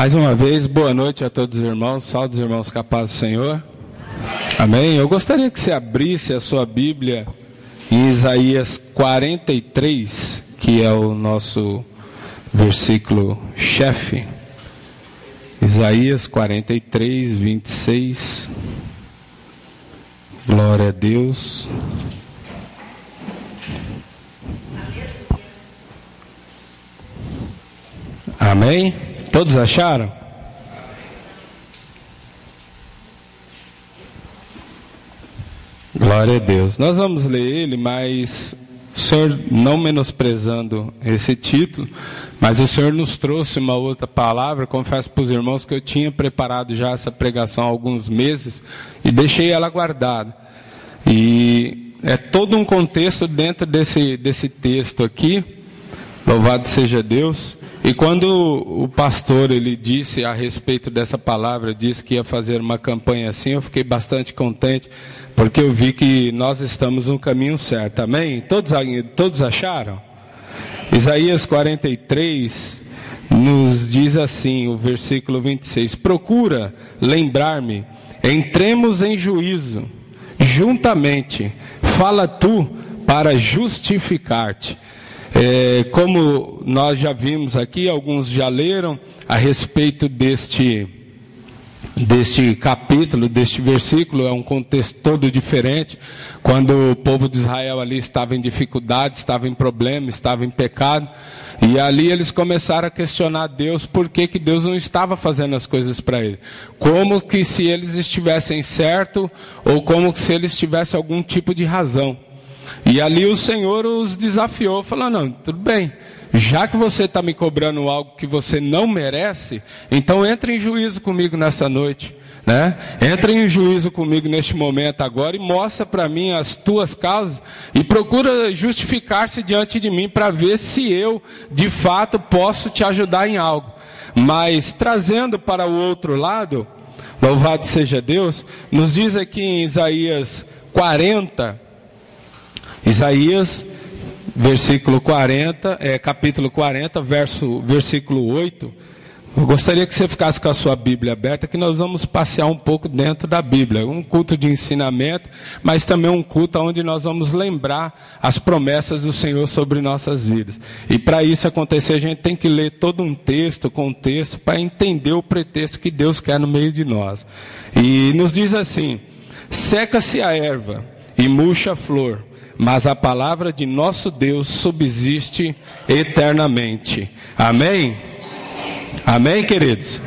Mais uma vez, boa noite a todos os irmãos, salve os irmãos capazes do Senhor. Amém. Eu gostaria que você abrisse a sua Bíblia em Isaías 43, que é o nosso versículo chefe. Isaías 43, 26. Glória a Deus. Amém? Todos acharam? Glória a Deus. Nós vamos ler ele, mas o Senhor, não menosprezando esse título, mas o Senhor nos trouxe uma outra palavra. Confesso para os irmãos que eu tinha preparado já essa pregação há alguns meses e deixei ela guardada. E é todo um contexto dentro desse, desse texto aqui. Louvado seja Deus. E quando o pastor ele disse a respeito dessa palavra, disse que ia fazer uma campanha assim, eu fiquei bastante contente, porque eu vi que nós estamos no caminho certo. Amém? Todos, todos acharam? Isaías 43 nos diz assim, o versículo 26: Procura lembrar-me, entremos em juízo, juntamente, fala tu para justificar-te. É, como nós já vimos aqui, alguns já leram a respeito deste, deste capítulo, deste versículo, é um contexto todo diferente. Quando o povo de Israel ali estava em dificuldade, estava em problema, estava em pecado. E ali eles começaram a questionar Deus por que, que Deus não estava fazendo as coisas para eles. Como que se eles estivessem certo ou como se eles tivessem algum tipo de razão. E ali o Senhor os desafiou, falou: não, tudo bem, já que você está me cobrando algo que você não merece, então entre em juízo comigo nessa noite. Né? Entre em juízo comigo neste momento agora e mostra para mim as tuas causas e procura justificar-se diante de mim para ver se eu, de fato, posso te ajudar em algo. Mas trazendo para o outro lado, louvado seja Deus, nos diz aqui em Isaías 40, Isaías, versículo 40, é, capítulo 40, verso, versículo 8. Eu gostaria que você ficasse com a sua Bíblia aberta, que nós vamos passear um pouco dentro da Bíblia. Um culto de ensinamento, mas também um culto onde nós vamos lembrar as promessas do Senhor sobre nossas vidas. E para isso acontecer, a gente tem que ler todo um texto, contexto, para entender o pretexto que Deus quer no meio de nós. E nos diz assim: seca-se a erva e murcha a flor mas a palavra de nosso Deus subsiste eternamente. Amém? Amém, queridos?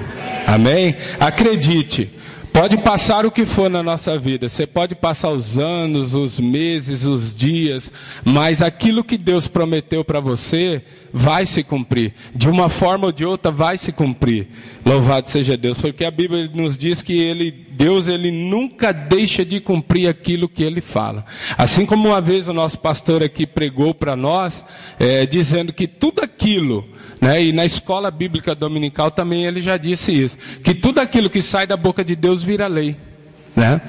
Amém? Acredite, pode passar o que for na nossa vida, você pode passar os anos, os meses, os dias, mas aquilo que Deus prometeu para você vai se cumprir. De uma forma ou de outra vai se cumprir. Louvado seja Deus, porque a Bíblia nos diz que ele, Deus ele nunca deixa de cumprir aquilo que ele fala. Assim como uma vez o nosso pastor aqui pregou para nós, é, dizendo que tudo aquilo, né, e na escola bíblica dominical também ele já disse isso, que tudo aquilo que sai da boca de Deus vira lei. Né?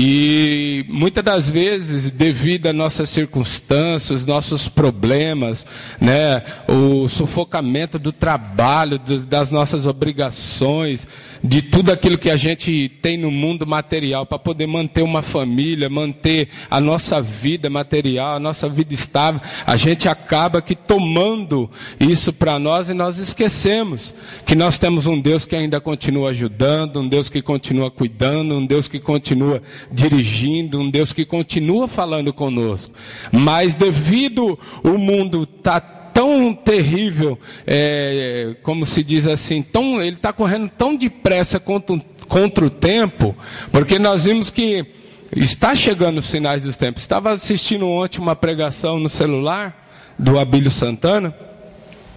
E muitas das vezes, devido a nossas circunstâncias, nossos problemas, né, o sufocamento do trabalho, das nossas obrigações, de tudo aquilo que a gente tem no mundo material para poder manter uma família, manter a nossa vida material, a nossa vida estável, a gente acaba que tomando isso para nós e nós esquecemos que nós temos um Deus que ainda continua ajudando, um Deus que continua cuidando, um Deus que continua dirigindo, um Deus que continua falando conosco. Mas devido o mundo tá tão terrível, é, como se diz assim, tão, ele está correndo tão depressa contra, contra o tempo, porque nós vimos que está chegando os sinais dos tempos. Estava assistindo ontem uma pregação no celular do Abílio Santana.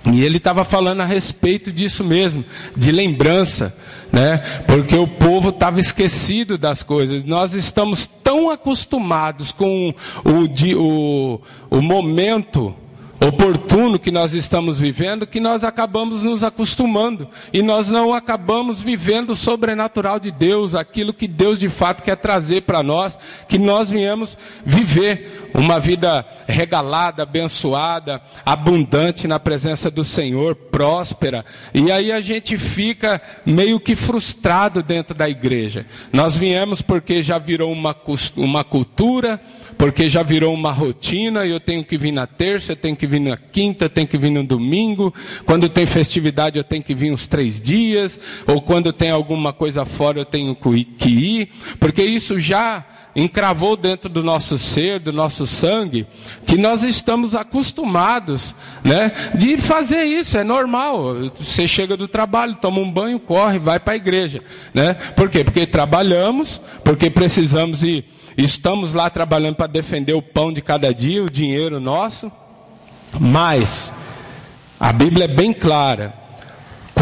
E ele estava falando a respeito disso mesmo, de lembrança, né? Porque o povo estava esquecido das coisas. Nós estamos tão acostumados com o, o, o momento oportuno que nós estamos vivendo que nós acabamos nos acostumando e nós não acabamos vivendo o sobrenatural de Deus, aquilo que Deus de fato quer trazer para nós, que nós viemos viver uma vida regalada, abençoada, abundante na presença do Senhor, próspera. E aí a gente fica meio que frustrado dentro da igreja. Nós viemos porque já virou uma, uma cultura, porque já virou uma rotina, eu tenho que vir na terça, eu tenho que vir na quinta, eu tenho que vir no domingo, quando tem festividade eu tenho que vir uns três dias, ou quando tem alguma coisa fora eu tenho que ir, porque isso já encravou dentro do nosso ser, do nosso sangue, que nós estamos acostumados, né, de fazer isso, é normal. Você chega do trabalho, toma um banho, corre, vai para a igreja, né? Por quê? Porque trabalhamos, porque precisamos ir Estamos lá trabalhando para defender o pão de cada dia, o dinheiro nosso. Mas a Bíblia é bem clara.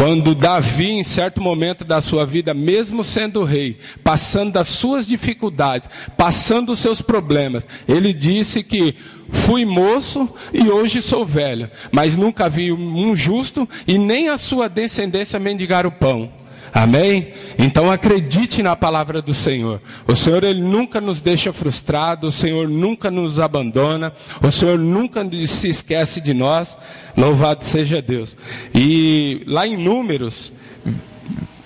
Quando Davi, em certo momento da sua vida, mesmo sendo rei, passando das suas dificuldades, passando os seus problemas, ele disse que fui moço e hoje sou velho, mas nunca vi um justo e nem a sua descendência mendigar o pão. Amém? Então acredite na palavra do Senhor. O Senhor ele nunca nos deixa frustrados, o Senhor nunca nos abandona, o Senhor nunca se esquece de nós. Louvado seja Deus. E lá em Números,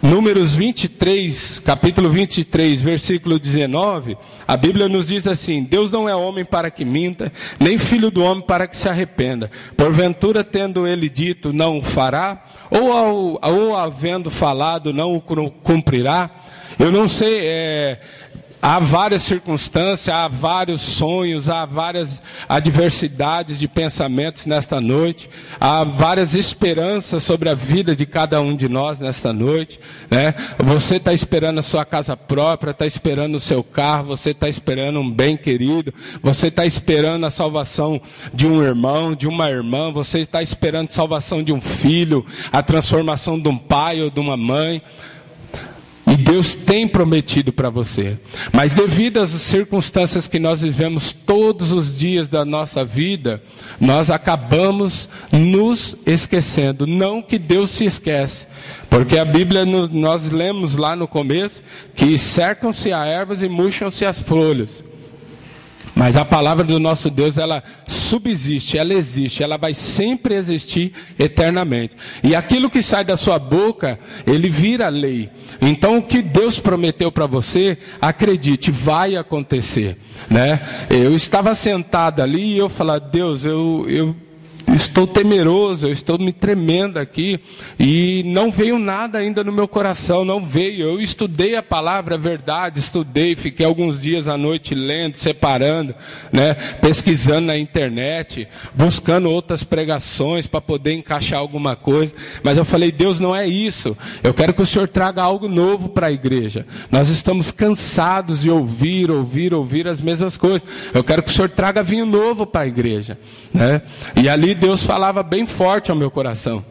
Números 23, capítulo 23, versículo 19, a Bíblia nos diz assim: Deus não é homem para que minta, nem filho do homem para que se arrependa. Porventura, tendo ele dito, não o fará, ou, ou havendo falado, não o cumprirá. Eu não sei, é, há várias circunstâncias, há vários sonhos, há várias adversidades de pensamentos nesta noite, há várias esperanças sobre a vida de cada um de nós nesta noite. Né? Você está esperando a sua casa própria, está esperando o seu carro, você está esperando um bem querido, você está esperando a salvação de um irmão, de uma irmã, você está esperando a salvação de um filho, a transformação de um pai ou de uma mãe. E Deus tem prometido para você. Mas devido às circunstâncias que nós vivemos todos os dias da nossa vida, nós acabamos nos esquecendo. Não que Deus se esquece. Porque a Bíblia, nós lemos lá no começo, que cercam-se as ervas e murcham-se as folhas. Mas a palavra do nosso Deus, ela subsiste, ela existe, ela vai sempre existir eternamente. E aquilo que sai da sua boca, ele vira lei. Então o que Deus prometeu para você, acredite, vai acontecer. Né? Eu estava sentado ali e eu falava, Deus, eu, eu estou temeroso, eu estou me tremendo aqui e não veio nada ainda no meu coração, não veio. Eu estudei a palavra, a verdade, estudei, fiquei alguns dias à noite lendo, separando, né, pesquisando na internet, buscando outras pregações para poder encaixar alguma coisa. Mas eu falei, Deus, não é isso. Eu quero que o Senhor traga algo novo para a igreja. Nós estamos cansados de ouvir, ouvir, ouvir as mesmas coisas. Eu quero que o Senhor traga vinho novo para a igreja, né? E ali Deus falava bem forte ao meu coração.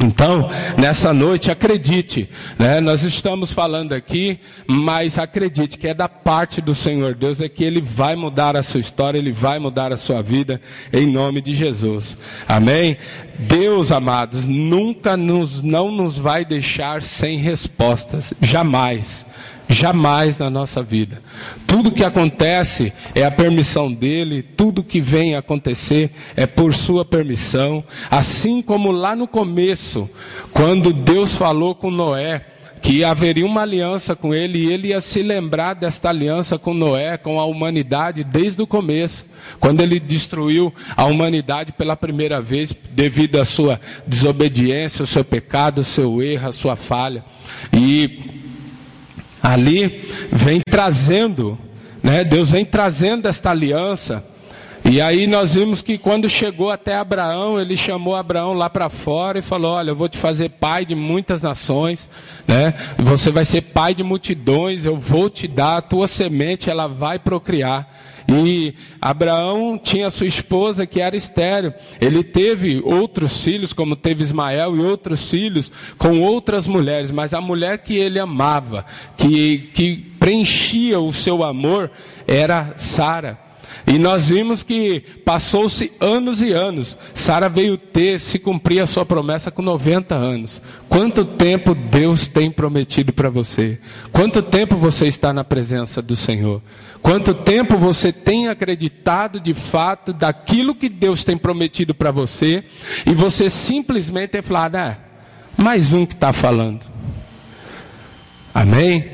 Então, nessa noite, acredite, né? nós estamos falando aqui, mas acredite que é da parte do Senhor Deus, é que Ele vai mudar a sua história, Ele vai mudar a sua vida, em nome de Jesus. Amém? Deus, amados, nunca nos, não nos vai deixar sem respostas, jamais. Jamais na nossa vida. Tudo que acontece é a permissão dele, tudo que vem acontecer é por sua permissão. Assim como lá no começo, quando Deus falou com Noé, que haveria uma aliança com ele e ele ia se lembrar desta aliança com Noé, com a humanidade desde o começo, quando ele destruiu a humanidade pela primeira vez devido à sua desobediência, o seu pecado, o seu erro, a sua falha. E ali vem trazendo, né? Deus vem trazendo esta aliança. E aí nós vimos que quando chegou até Abraão, ele chamou Abraão lá para fora e falou: Olha, eu vou te fazer pai de muitas nações, né? Você vai ser pai de multidões, eu vou te dar a tua semente, ela vai procriar. E Abraão tinha sua esposa que era estéreo. Ele teve outros filhos, como teve Ismael, e outros filhos com outras mulheres, mas a mulher que ele amava, que, que preenchia o seu amor, era Sara. E nós vimos que passou-se anos e anos. Sara veio ter, se cumprir a sua promessa com 90 anos. Quanto tempo Deus tem prometido para você? Quanto tempo você está na presença do Senhor? Quanto tempo você tem acreditado de fato daquilo que Deus tem prometido para você e você simplesmente tem falado, ah, mais um que está falando. Amém?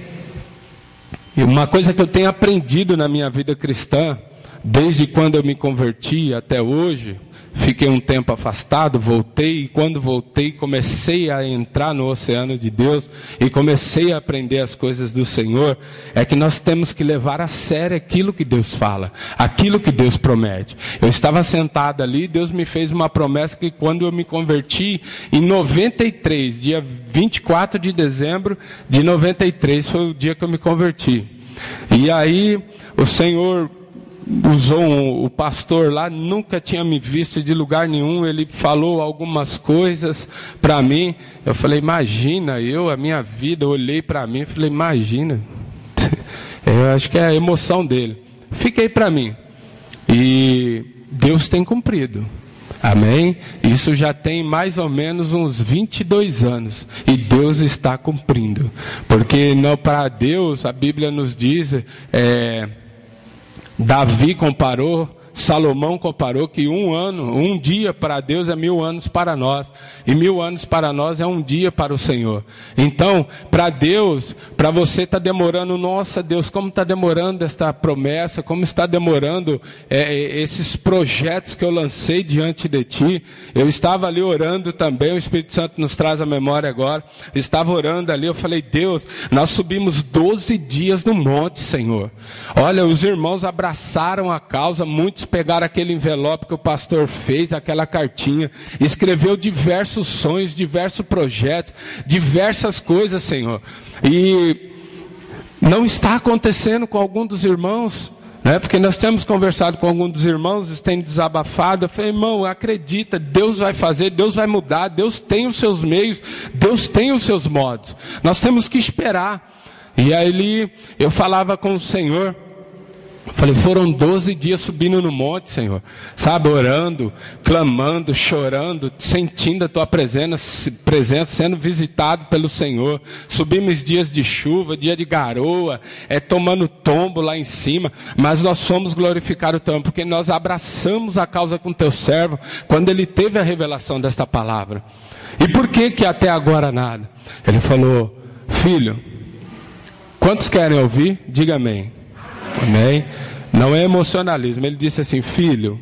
E uma coisa que eu tenho aprendido na minha vida cristã Desde quando eu me converti até hoje, fiquei um tempo afastado, voltei, e quando voltei, comecei a entrar no oceano de Deus e comecei a aprender as coisas do Senhor. É que nós temos que levar a sério aquilo que Deus fala, aquilo que Deus promete. Eu estava sentado ali, Deus me fez uma promessa que quando eu me converti, em 93, dia 24 de dezembro de 93, foi o dia que eu me converti. E aí, o Senhor usou um, o pastor lá, nunca tinha me visto de lugar nenhum, ele falou algumas coisas para mim. Eu falei, imagina, eu, a minha vida, olhei para mim, falei, imagina. Eu acho que é a emoção dele. Fiquei para mim. E Deus tem cumprido. Amém? Isso já tem mais ou menos uns 22 anos. E Deus está cumprindo. Porque para Deus, a Bíblia nos diz. É, Davi comparou Salomão comparou que um ano, um dia para Deus é mil anos para nós, e mil anos para nós é um dia para o Senhor. Então, para Deus, para você está demorando, nossa Deus, como está demorando esta promessa, como está demorando é, é, esses projetos que eu lancei diante de Ti. Eu estava ali orando também, o Espírito Santo nos traz a memória agora. Estava orando ali, eu falei, Deus, nós subimos 12 dias no monte, Senhor. Olha, os irmãos abraçaram a causa, muitos pegaram aquele envelope que o pastor fez, aquela cartinha, escreveu diversos sonhos, diversos projetos, diversas coisas, Senhor. E não está acontecendo com algum dos irmãos. Né? Porque nós temos conversado com algum dos irmãos, eles têm desabafado. Eu falei, irmão, acredita, Deus vai fazer, Deus vai mudar, Deus tem os seus meios, Deus tem os seus modos. Nós temos que esperar. E aí eu falava com o Senhor. Falei, foram 12 dias subindo no monte, Senhor. Sabe, orando, clamando, chorando, sentindo a tua presença, presença sendo visitado pelo Senhor. Subimos dias de chuva, dia de garoa, é tomando tombo lá em cima, mas nós fomos glorificar o teu porque nós abraçamos a causa com teu servo quando ele teve a revelação desta palavra. E por que que até agora nada? Ele falou: "Filho, quantos querem ouvir? Diga amém." Amém? Não é emocionalismo. Ele disse assim: Filho,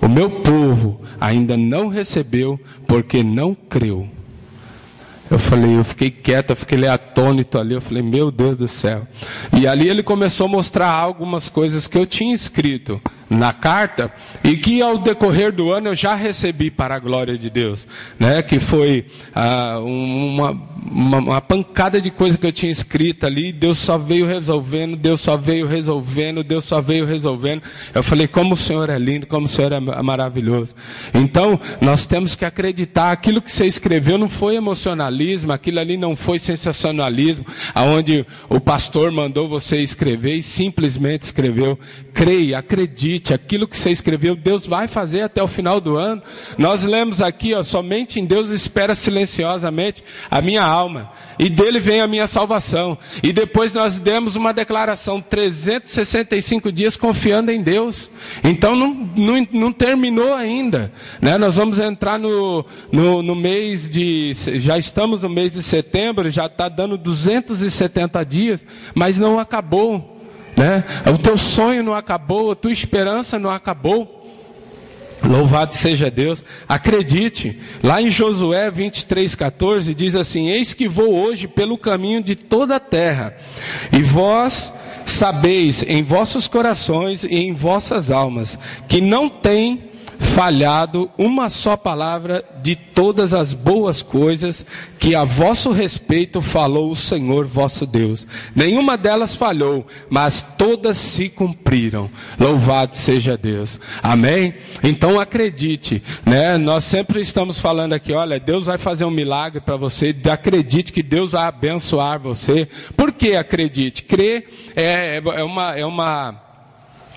o meu povo ainda não recebeu porque não creu. Eu falei, eu fiquei quieto, eu fiquei atônito ali. Eu falei, meu Deus do céu. E ali ele começou a mostrar algumas coisas que eu tinha escrito na carta e que ao decorrer do ano eu já recebi para a glória de Deus, né? Que foi ah, uma, uma, uma, pancada de coisa que eu tinha escrito ali. Deus só veio resolvendo, Deus só veio resolvendo, Deus só veio resolvendo. Eu falei como o Senhor é lindo, como o Senhor é maravilhoso. Então nós temos que acreditar. Aquilo que você escreveu não foi emocionalismo, aquilo ali não foi sensacionalismo, aonde o pastor mandou você escrever e simplesmente escreveu. Creia, acredite aquilo que você escreveu, Deus vai fazer até o final do ano. Nós lemos aqui, ó, somente em Deus espera silenciosamente a minha alma, e dele vem a minha salvação. E depois nós demos uma declaração, 365 dias confiando em Deus. Então não, não, não terminou ainda. Né? Nós vamos entrar no, no, no mês de. Já estamos no mês de setembro, já está dando 270 dias, mas não acabou. Né? O teu sonho não acabou, a tua esperança não acabou. Louvado seja Deus. Acredite, lá em Josué 23, 14, diz assim: Eis que vou hoje pelo caminho de toda a terra, e vós sabeis em vossos corações e em vossas almas que não tem falhado uma só palavra de todas as boas coisas que a vosso respeito falou o Senhor vosso Deus. Nenhuma delas falhou, mas todas se cumpriram. Louvado seja Deus. Amém? Então acredite, né? Nós sempre estamos falando aqui, olha, Deus vai fazer um milagre para você, acredite que Deus vai abençoar você. Por que acredite? Crer é, é uma, é uma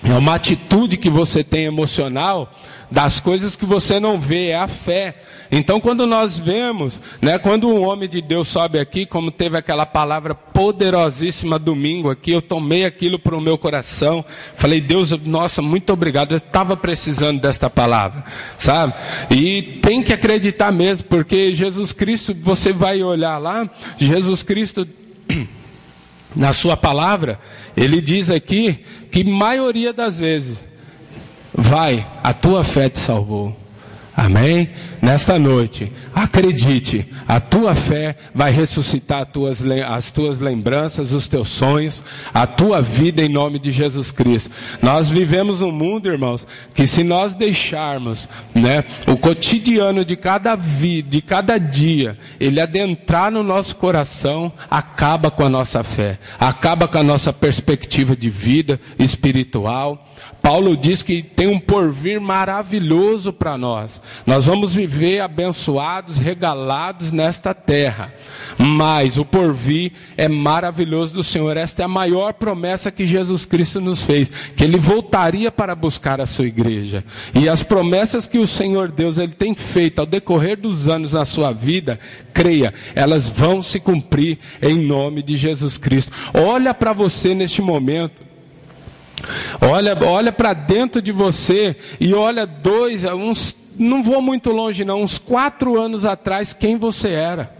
É uma atitude que você tem emocional das coisas que você não vê, é a fé. Então, quando nós vemos, né, quando um homem de Deus sobe aqui, como teve aquela palavra poderosíssima domingo aqui, eu tomei aquilo para o meu coração, falei, Deus, nossa, muito obrigado, eu estava precisando desta palavra, sabe? E tem que acreditar mesmo, porque Jesus Cristo, você vai olhar lá, Jesus Cristo, na sua palavra, ele diz aqui que maioria das vezes, vai, a tua fé te salvou. Amém? Nesta noite, acredite, a tua fé vai ressuscitar as tuas, as tuas lembranças, os teus sonhos, a tua vida em nome de Jesus Cristo. Nós vivemos um mundo, irmãos, que se nós deixarmos né, o cotidiano de cada vida, de cada dia, ele adentrar no nosso coração, acaba com a nossa fé, acaba com a nossa perspectiva de vida espiritual Paulo diz que tem um porvir maravilhoso para nós. Nós vamos viver abençoados, regalados nesta terra. Mas o porvir é maravilhoso do Senhor. Esta é a maior promessa que Jesus Cristo nos fez, que ele voltaria para buscar a sua igreja. E as promessas que o Senhor Deus ele tem feito ao decorrer dos anos na sua vida, creia, elas vão se cumprir em nome de Jesus Cristo. Olha para você neste momento. Olha, olha para dentro de você e olha dois, uns, não vou muito longe não, uns quatro anos atrás, quem você era,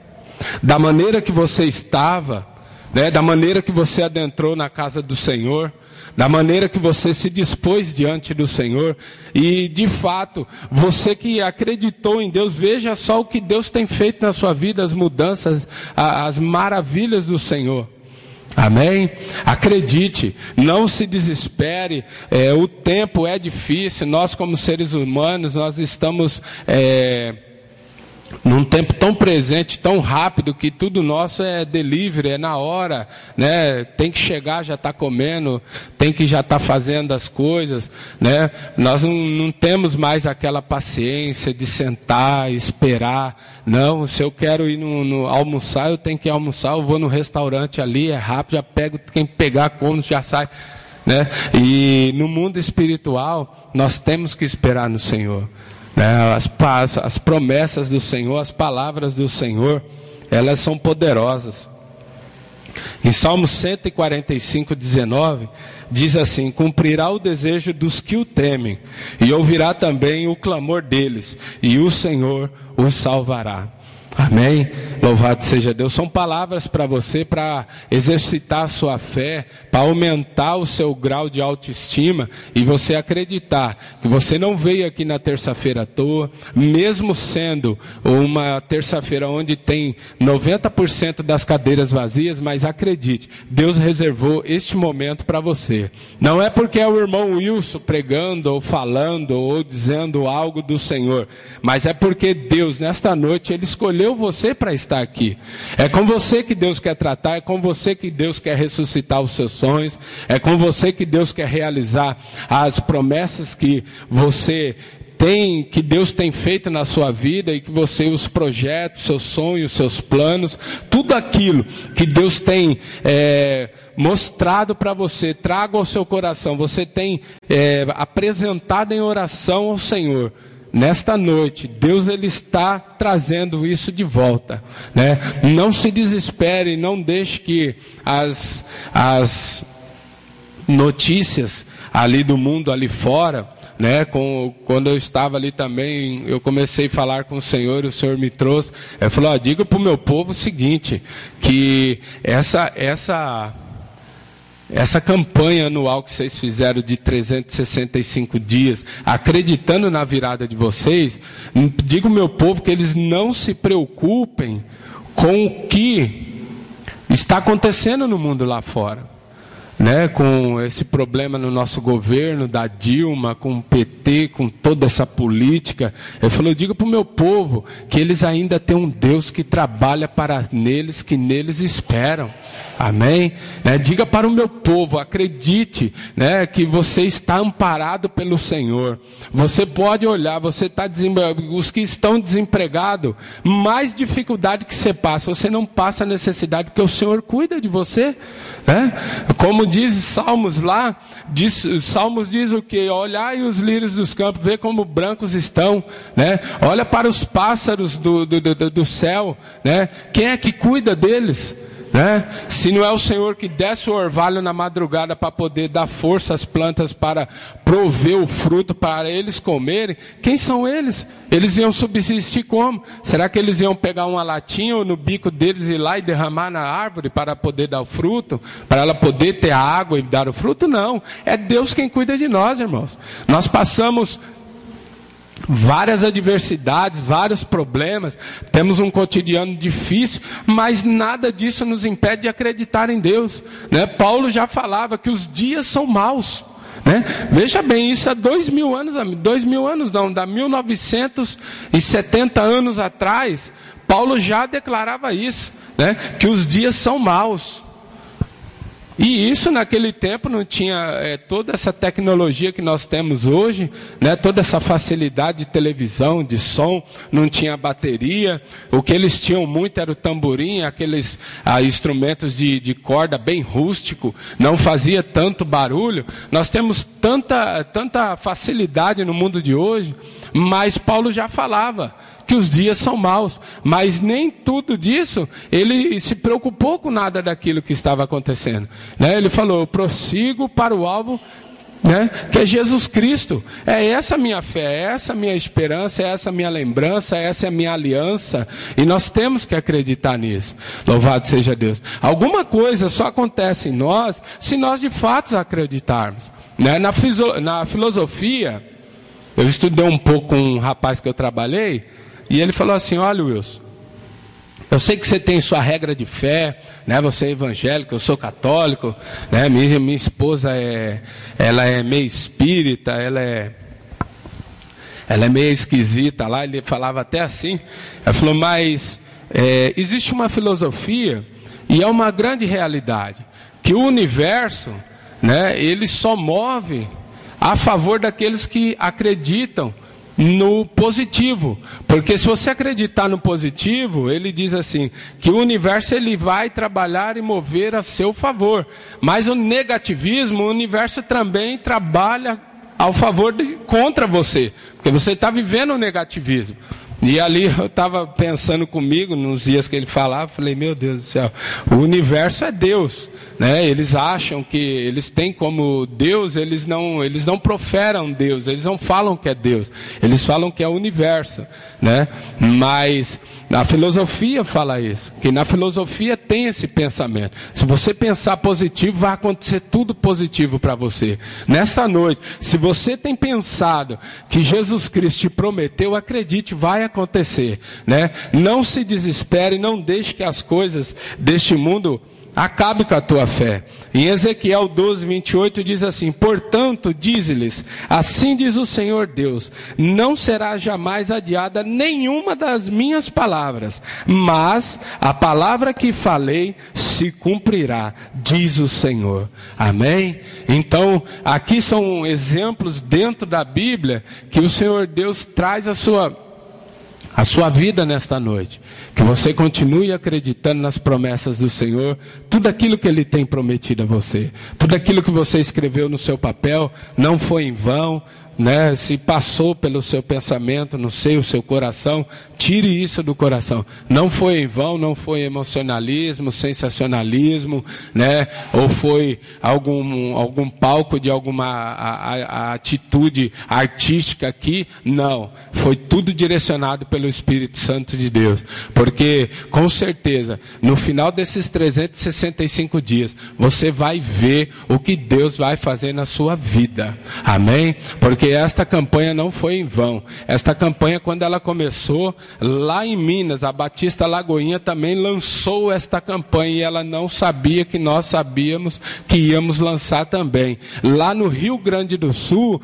da maneira que você estava, né, da maneira que você adentrou na casa do Senhor, da maneira que você se dispôs diante do Senhor e, de fato, você que acreditou em Deus, veja só o que Deus tem feito na sua vida, as mudanças, as maravilhas do Senhor. Amém? Acredite, não se desespere. É, o tempo é difícil. Nós, como seres humanos, nós estamos é, num tempo tão presente, tão rápido, que tudo nosso é delivery, é na hora, né? Tem que chegar, já está comendo, tem que já estar tá fazendo as coisas, né? Nós não, não, temos mais aquela paciência de sentar, esperar. Não, se eu quero ir no, no, almoçar, eu tenho que almoçar, eu vou no restaurante ali, é rápido, já pego, quem pegar, como, já sai, né? E no mundo espiritual, nós temos que esperar no Senhor. Né? As, as promessas do Senhor, as palavras do Senhor, elas são poderosas. Em Salmo 145, 19, diz assim: Cumprirá o desejo dos que o temem, e ouvirá também o clamor deles, e o Senhor os salvará. Amém? Louvado seja Deus. São palavras para você para exercitar a sua fé, para aumentar o seu grau de autoestima e você acreditar que você não veio aqui na terça-feira à toa, mesmo sendo uma terça-feira onde tem 90% das cadeiras vazias, mas acredite, Deus reservou este momento para você. Não é porque é o irmão Wilson pregando ou falando ou dizendo algo do Senhor, mas é porque Deus, nesta noite, Ele escolheu você para estar aqui. É com você que Deus quer tratar, é com você que Deus quer ressuscitar os seus sonhos, é com você que Deus quer realizar as promessas que você tem, que Deus tem feito na sua vida e que você, os projetos, seus sonhos, seus planos, tudo aquilo que Deus tem é, mostrado para você, traga ao seu coração, você tem é, apresentado em oração ao Senhor. Nesta noite, Deus ele está trazendo isso de volta, né? Não se desespere, não deixe que as, as notícias ali do mundo ali fora, né? Com, quando eu estava ali também, eu comecei a falar com o Senhor, o Senhor me trouxe. Ele falou: diga para o meu povo o seguinte, que essa essa essa campanha anual que vocês fizeram de 365 dias, acreditando na virada de vocês, digo ao meu povo que eles não se preocupem com o que está acontecendo no mundo lá fora. Né, com esse problema no nosso governo, da Dilma, com o PT, com toda essa política. Eu falei, eu digo para o meu povo que eles ainda têm um Deus que trabalha para neles, que neles esperam. Amém? Né? Diga para o meu povo, acredite, né, que você está amparado pelo Senhor. Você pode olhar, você está os que estão desempregados, mais dificuldade que você passa, você não passa necessidade, porque o Senhor cuida de você. Né? Como diz Salmos lá, diz, Salmos diz o que? Olhai os lírios dos campos, vê como brancos estão, né? Olha para os pássaros do, do, do, do céu, né? Quem é que cuida deles? Né? Se não é o Senhor que desce o orvalho na madrugada para poder dar força às plantas para prover o fruto para eles comerem, quem são eles? Eles iam subsistir como? Será que eles iam pegar uma latinha no bico deles ir lá e derramar na árvore para poder dar o fruto? Para ela poder ter a água e dar o fruto? Não. É Deus quem cuida de nós, irmãos. Nós passamos várias adversidades, vários problemas, temos um cotidiano difícil, mas nada disso nos impede de acreditar em Deus. Né? Paulo já falava que os dias são maus. Né? Veja bem, isso há dois mil anos, dois mil anos não, da 1970 anos atrás, Paulo já declarava isso, né? que os dias são maus. E isso naquele tempo não tinha é, toda essa tecnologia que nós temos hoje, né, toda essa facilidade de televisão, de som, não tinha bateria. O que eles tinham muito era o tamborim, aqueles ah, instrumentos de, de corda bem rústico, não fazia tanto barulho. Nós temos tanta, tanta facilidade no mundo de hoje, mas Paulo já falava que os dias são maus, mas nem tudo disso ele se preocupou com nada daquilo que estava acontecendo. Né? Ele falou: eu prossigo para o alvo né? que é Jesus Cristo. É essa a minha fé, é essa a minha esperança, é essa a minha lembrança, é essa a minha aliança. E nós temos que acreditar nisso. Louvado seja Deus. Alguma coisa só acontece em nós se nós de fato acreditarmos. Né? Na, na filosofia, eu estudei um pouco com um rapaz que eu trabalhei. E ele falou assim: Olha, Wilson, eu sei que você tem sua regra de fé, né? Você é evangélico, eu sou católico, né? Minha, minha esposa é, ela é meio espírita, ela é, ela é meio esquisita lá. Ele falava até assim. Ele falou, mas é, existe uma filosofia e é uma grande realidade que o universo, né? Ele só move a favor daqueles que acreditam no positivo, porque se você acreditar no positivo, ele diz assim, que o universo ele vai trabalhar e mover a seu favor. Mas o negativismo, o universo também trabalha ao favor de contra você, porque você está vivendo o negativismo. E ali eu estava pensando comigo, nos dias que ele falava, falei, meu Deus do céu, o universo é Deus. Né? Eles acham que eles têm como Deus, eles não, eles não proferam Deus, eles não falam que é Deus, eles falam que é o universo. Né? Mas a filosofia fala isso, que na filosofia tem esse pensamento. Se você pensar positivo, vai acontecer tudo positivo para você. Nesta noite, se você tem pensado que Jesus Cristo te prometeu, acredite, vai acontecer, né? Não se desespere, não deixe que as coisas deste mundo acabe com a tua fé. Em Ezequiel 12, 28 diz assim: Portanto, diz-lhes: Assim diz o Senhor Deus: Não será jamais adiada nenhuma das minhas palavras, mas a palavra que falei se cumprirá, diz o Senhor. Amém? Então, aqui são exemplos dentro da Bíblia que o Senhor Deus traz a sua a sua vida nesta noite. Que você continue acreditando nas promessas do Senhor, tudo aquilo que Ele tem prometido a você, tudo aquilo que você escreveu no seu papel não foi em vão, né, se passou pelo seu pensamento, não sei, o seu coração, tire isso do coração. Não foi em vão, não foi emocionalismo, sensacionalismo, né, ou foi algum, algum palco de alguma a, a, a atitude artística aqui. Não, foi tudo direcionado pelo Espírito Santo de Deus. Porque, com certeza, no final desses 365 dias, você vai ver o que Deus vai fazer na sua vida. Amém? Porque porque esta campanha não foi em vão. Esta campanha, quando ela começou, lá em Minas, a Batista Lagoinha também lançou esta campanha e ela não sabia que nós sabíamos que íamos lançar também. Lá no Rio Grande do Sul,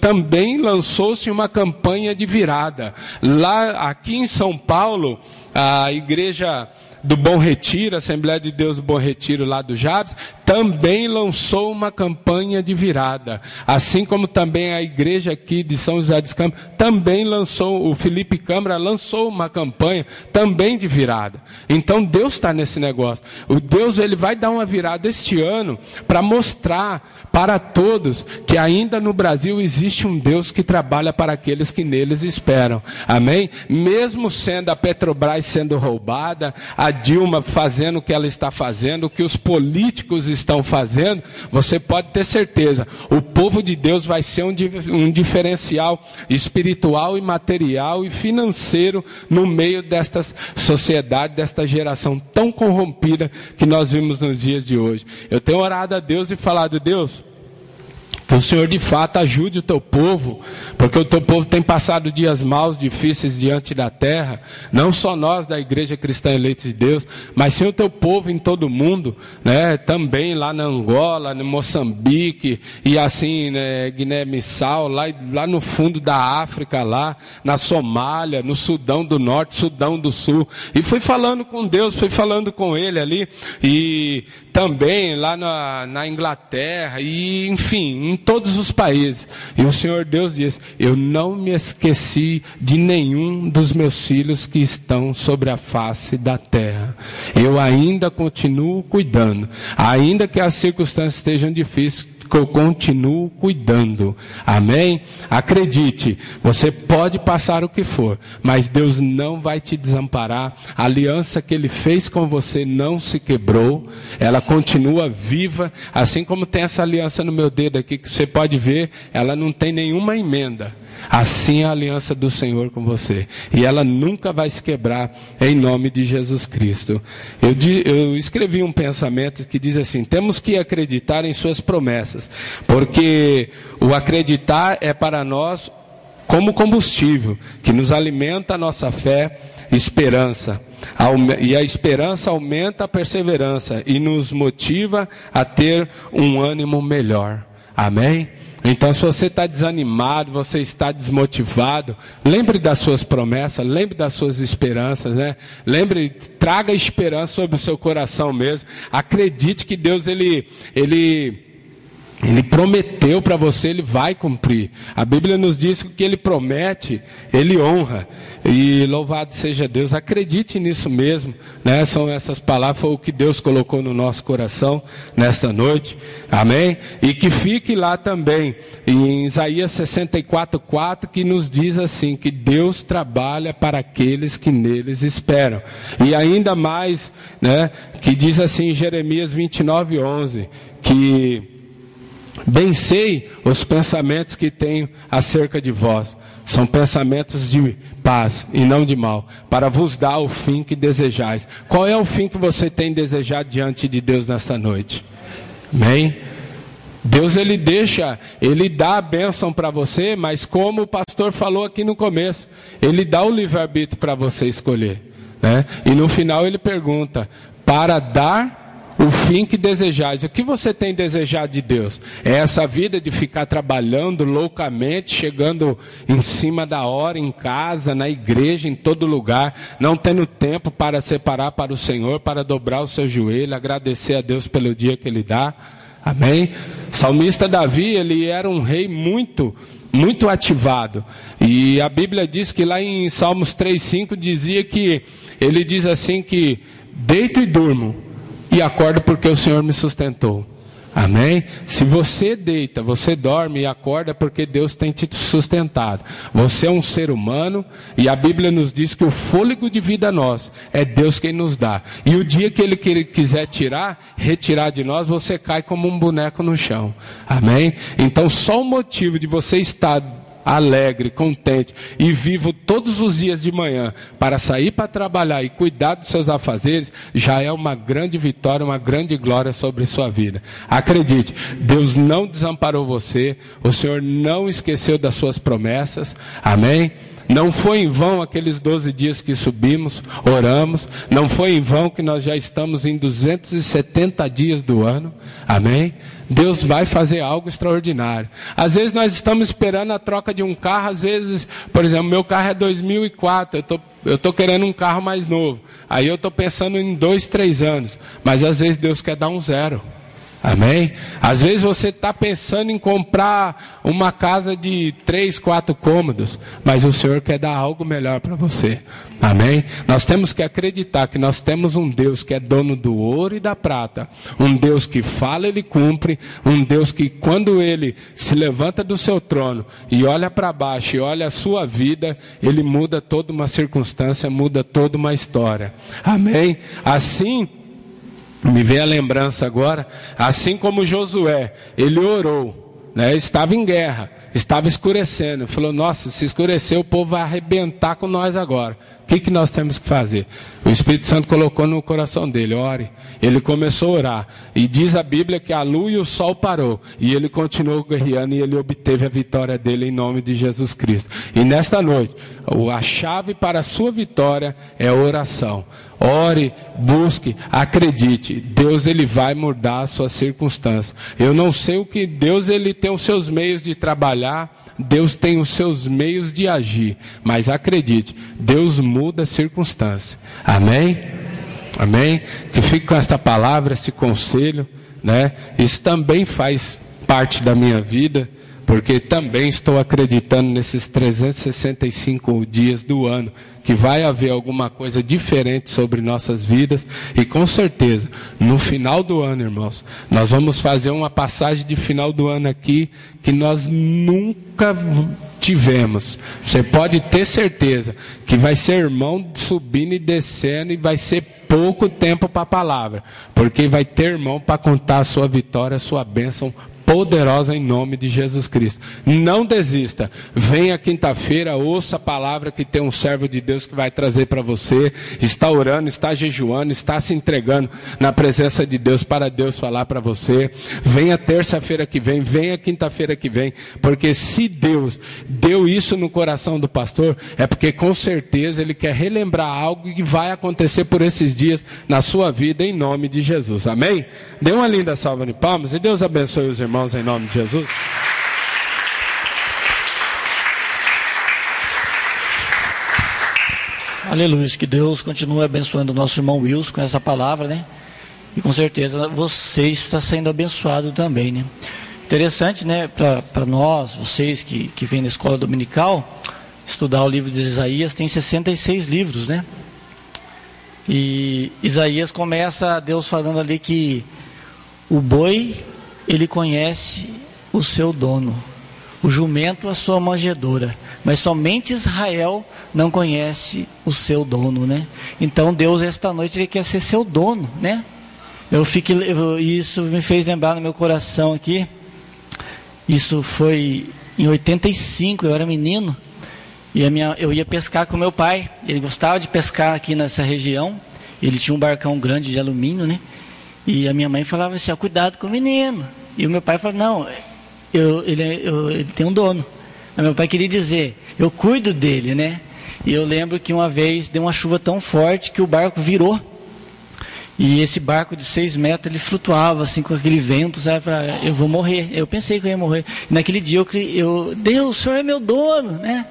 também lançou-se uma campanha de virada. Lá, aqui em São Paulo, a igreja do Bom Retiro, Assembleia de Deus do Bom Retiro lá do Jabes, também lançou uma campanha de virada. Assim como também a igreja aqui de São José dos Campos também lançou, o Felipe Câmara lançou uma campanha também de virada. Então Deus está nesse negócio. O Deus ele vai dar uma virada este ano para mostrar para todos que ainda no Brasil existe um Deus que trabalha para aqueles que neles esperam. Amém? Mesmo sendo a Petrobras sendo roubada, a Dilma fazendo o que ela está fazendo, que os políticos estão fazendo, você pode ter certeza, o povo de Deus vai ser um, um diferencial espiritual e material e financeiro no meio desta sociedade, desta geração tão corrompida que nós vimos nos dias de hoje. Eu tenho orado a Deus e falado, Deus, que o Senhor de fato ajude o teu povo, porque o teu povo tem passado dias maus, difíceis diante da terra, não só nós da Igreja Cristã Eleitos de Deus, mas sim o teu povo em todo o mundo, né? também lá na Angola, no Moçambique, e assim, né, Guiné-Bissau, lá, lá no fundo da África, lá na Somália, no Sudão do Norte, Sudão do Sul. E fui falando com Deus, fui falando com Ele ali, e também lá na, na Inglaterra, e enfim, todos os países. E o Senhor Deus diz: Eu não me esqueci de nenhum dos meus filhos que estão sobre a face da terra. Eu ainda continuo cuidando, ainda que as circunstâncias estejam difíceis que eu continuo cuidando. Amém? Acredite, você pode passar o que for, mas Deus não vai te desamparar. A aliança que Ele fez com você não se quebrou, ela continua viva, assim como tem essa aliança no meu dedo aqui, que você pode ver, ela não tem nenhuma emenda. Assim é a aliança do Senhor com você. E ela nunca vai se quebrar em nome de Jesus Cristo. Eu, eu, escrevi um pensamento que diz assim: temos que acreditar em Suas promessas, porque o acreditar é para nós como combustível que nos alimenta a nossa fé esperança. E a esperança aumenta a perseverança e nos motiva a ter um ânimo melhor. Amém? Então, se você está desanimado, você está desmotivado, lembre das suas promessas, lembre das suas esperanças, né? Lembre, traga esperança sobre o seu coração mesmo. Acredite que Deus ele, ele ele prometeu para você, ele vai cumprir. A Bíblia nos diz que o que ele promete, ele honra. E louvado seja Deus. Acredite nisso mesmo. Né? São essas palavras, foi o que Deus colocou no nosso coração nesta noite. Amém? E que fique lá também, em Isaías 64,4, que nos diz assim: que Deus trabalha para aqueles que neles esperam. E ainda mais, né, que diz assim em Jeremias 29,11, que Bem sei os pensamentos que tenho acerca de vós. São pensamentos de paz e não de mal, para vos dar o fim que desejais. Qual é o fim que você tem desejado diante de Deus nesta noite? Amém? Deus ele deixa, ele dá a bênção para você, mas como o pastor falou aqui no começo, ele dá o livre-arbítrio para você escolher. Né? E no final ele pergunta: para dar o fim que desejais. O que você tem desejado de Deus? É essa vida de ficar trabalhando loucamente, chegando em cima da hora, em casa, na igreja, em todo lugar, não tendo tempo para separar para o Senhor, para dobrar o seu joelho, agradecer a Deus pelo dia que Ele dá. Amém? Salmista Davi, ele era um rei muito, muito ativado. E a Bíblia diz que lá em Salmos 3,5 dizia que ele diz assim que deito e durmo e acordo porque o Senhor me sustentou. Amém? Se você deita, você dorme e acorda porque Deus tem te sustentado. Você é um ser humano e a Bíblia nos diz que o fôlego de vida nosso é Deus quem nos dá. E o dia que Ele quiser tirar, retirar de nós, você cai como um boneco no chão. Amém? Então, só o motivo de você estar alegre, contente e vivo todos os dias de manhã para sair para trabalhar e cuidar dos seus afazeres, já é uma grande vitória, uma grande glória sobre sua vida. Acredite, Deus não desamparou você, o Senhor não esqueceu das suas promessas, amém? Não foi em vão aqueles 12 dias que subimos, oramos. Não foi em vão que nós já estamos em 270 dias do ano. Amém? Deus vai fazer algo extraordinário. Às vezes nós estamos esperando a troca de um carro, às vezes, por exemplo, meu carro é 2004, eu tô, estou tô querendo um carro mais novo. Aí eu estou pensando em dois, três anos, mas às vezes Deus quer dar um zero. Amém? Às vezes você está pensando em comprar uma casa de três, quatro cômodos, mas o Senhor quer dar algo melhor para você. Amém? Nós temos que acreditar que nós temos um Deus que é dono do ouro e da prata, um Deus que fala, ele cumpre, um Deus que quando ele se levanta do seu trono e olha para baixo e olha a sua vida, ele muda toda uma circunstância, muda toda uma história. Amém? Assim, me vem a lembrança agora, assim como Josué, ele orou, né? estava em guerra, estava escurecendo, falou: Nossa, se escurecer, o povo vai arrebentar com nós agora. O que, que nós temos que fazer? O Espírito Santo colocou no coração dele: ore. Ele começou a orar. E diz a Bíblia que a lua e o sol parou. E ele continuou guerreando e ele obteve a vitória dele em nome de Jesus Cristo. E nesta noite, a chave para a sua vitória é a oração. Ore, busque, acredite. Deus ele vai mudar a sua circunstância. Eu não sei o que Deus ele tem os seus meios de trabalhar, Deus tem os seus meios de agir, mas acredite, Deus muda a circunstância. Amém? Amém? Que fique com esta palavra, esse conselho, né? Isso também faz parte da minha vida porque também estou acreditando nesses 365 dias do ano que vai haver alguma coisa diferente sobre nossas vidas e com certeza no final do ano, irmãos, nós vamos fazer uma passagem de final do ano aqui que nós nunca tivemos. Você pode ter certeza que vai ser irmão subindo e descendo e vai ser pouco tempo para a palavra, porque vai ter irmão para contar a sua vitória, a sua bênção poderosa em nome de Jesus Cristo. Não desista. Venha quinta-feira, ouça a palavra que tem um servo de Deus que vai trazer para você. Está orando, está jejuando, está se entregando na presença de Deus para Deus falar para você. Venha terça-feira que vem, venha quinta-feira que vem, porque se Deus deu isso no coração do pastor, é porque com certeza ele quer relembrar algo que vai acontecer por esses dias na sua vida em nome de Jesus. Amém? Dê uma linda salva de palmas e Deus abençoe os irmãos irmãos, em nome de Jesus? Aleluia, que Deus continue abençoando o nosso irmão Wilson com essa palavra, né? E com certeza você está sendo abençoado também, né? Interessante, né, para nós, vocês que, que vêm na escola dominical, estudar o livro de Isaías, tem 66 livros, né? E Isaías começa Deus falando ali que o boi ele conhece o seu dono, o jumento a sua manjedoura, mas somente Israel não conhece o seu dono, né? Então Deus esta noite ele quer ser seu dono, né? Eu fico, eu, isso me fez lembrar no meu coração aqui. Isso foi em 85, eu era menino e minha, eu ia pescar com meu pai. Ele gostava de pescar aqui nessa região. Ele tinha um barcão grande de alumínio, né? E a minha mãe falava assim: cuidado com o menino. E o meu pai falou: não, eu, ele, eu, ele tem um dono. Mas meu pai queria dizer: eu cuido dele, né? E eu lembro que uma vez deu uma chuva tão forte que o barco virou. E esse barco de seis metros ele flutuava assim com aquele vento, sabe? Pra, eu vou morrer. Eu pensei que eu ia morrer. E naquele dia eu, eu, Deus, o Senhor é meu dono, né?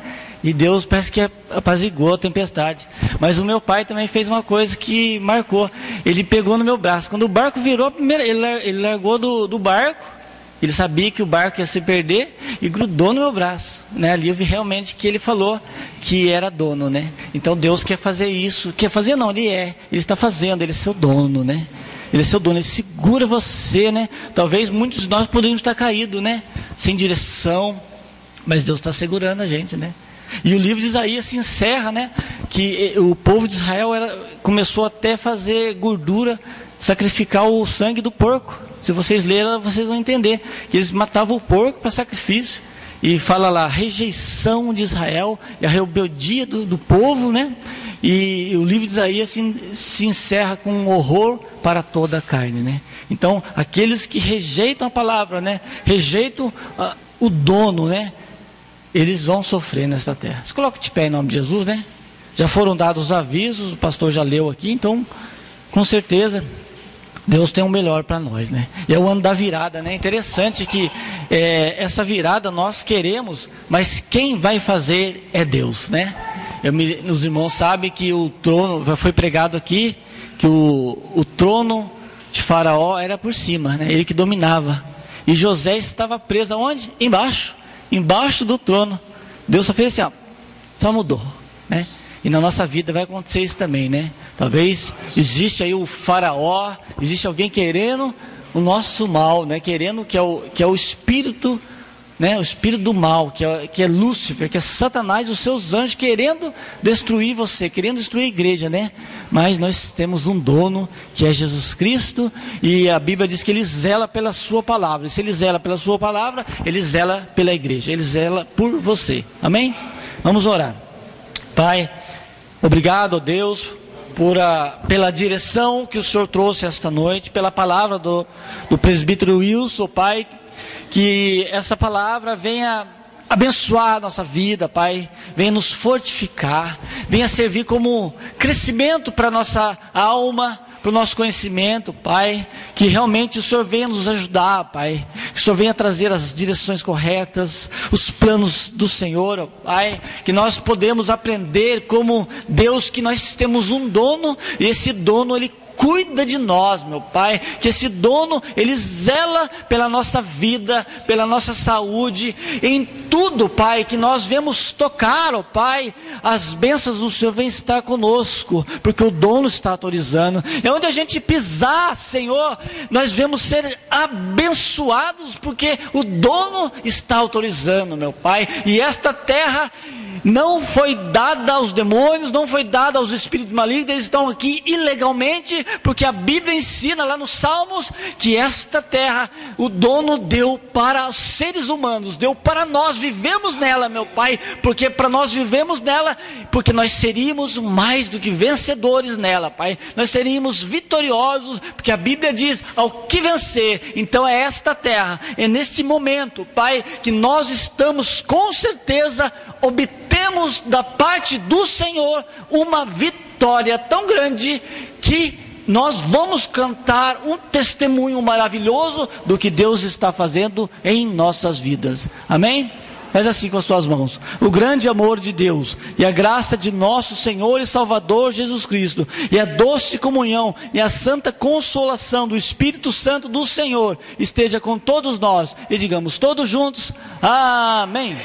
E Deus parece que apaziguou a tempestade. Mas o meu pai também fez uma coisa que marcou. Ele pegou no meu braço. Quando o barco virou, ele largou do, do barco. Ele sabia que o barco ia se perder e grudou no meu braço. Né? Ali eu vi realmente que ele falou que era dono. Né? Então Deus quer fazer isso. Quer fazer não, ele é. Ele está fazendo, ele é seu dono. Né? Ele é seu dono, ele segura você. Né? Talvez muitos de nós poderíamos estar caídos, né? sem direção. Mas Deus está segurando a gente. Né? E o livro de Isaías se encerra, né? Que o povo de Israel era, começou até a fazer gordura, sacrificar o sangue do porco. Se vocês lerem, vocês vão entender. Que eles matavam o porco para sacrifício. E fala lá, rejeição de Israel e a rebeldia do, do povo, né? E o livro de Isaías se, se encerra com um horror para toda a carne, né? Então, aqueles que rejeitam a palavra, né? Rejeitam uh, o dono, né? Eles vão sofrer nesta terra. Se coloca de pé em nome de Jesus, né? Já foram dados os avisos, o pastor já leu aqui, então, com certeza, Deus tem o um melhor para nós, né? E é o ano da virada, né? Interessante que é, essa virada nós queremos, mas quem vai fazer é Deus, né? Me, os irmãos sabem que o trono, foi pregado aqui, que o, o trono de Faraó era por cima, né? ele que dominava. E José estava preso aonde? Embaixo, embaixo do trono. Deus só fez assim, ó, só mudou, né? E na nossa vida vai acontecer isso também, né? Talvez existe aí o faraó, existe alguém querendo o nosso mal, né? Querendo que é o, que é o espírito, né? O espírito do mal, que é, que é Lúcifer, que é Satanás, os seus anjos querendo destruir você, querendo destruir a igreja, né? Mas nós temos um dono que é Jesus Cristo e a Bíblia diz que ele zela pela sua palavra. E se ele zela pela sua palavra, ele zela pela igreja, ele zela por você. Amém? Vamos orar. Pai, Obrigado, Deus, por a, pela direção que o Senhor trouxe esta noite, pela palavra do, do presbítero Wilson, Pai, que essa palavra venha abençoar a nossa vida, Pai, venha nos fortificar, venha servir como crescimento para a nossa alma, para o nosso conhecimento, Pai, que realmente o Senhor venha nos ajudar, Pai, que o Senhor venha trazer as direções corretas, os planos do Senhor, Pai, que nós podemos aprender como Deus que nós temos um dono e esse dono ele cuida de nós, meu Pai, que esse dono, ele zela pela nossa vida, pela nossa saúde, em tudo, Pai, que nós vemos tocar, ó Pai, as bênçãos do Senhor vem estar conosco, porque o dono está autorizando. É onde a gente pisar, Senhor, nós vemos ser abençoados, porque o dono está autorizando, meu Pai, e esta terra não foi dada aos demônios, não foi dada aos espíritos malignos, eles estão aqui ilegalmente, porque a Bíblia ensina lá nos Salmos que esta terra o dono deu para os seres humanos, deu para nós, vivemos nela, meu Pai, porque para nós vivemos nela, porque nós seríamos mais do que vencedores nela, Pai, nós seríamos vitoriosos, porque a Bíblia diz: ao que vencer, então é esta terra, é neste momento, Pai, que nós estamos com certeza obtemos da parte do Senhor uma vitória tão grande que nós vamos cantar um testemunho maravilhoso do que Deus está fazendo em nossas vidas. Amém? Faz assim com as tuas mãos. O grande amor de Deus e a graça de nosso Senhor e Salvador Jesus Cristo e a doce comunhão e a santa consolação do Espírito Santo do Senhor esteja com todos nós e digamos todos juntos: Amém.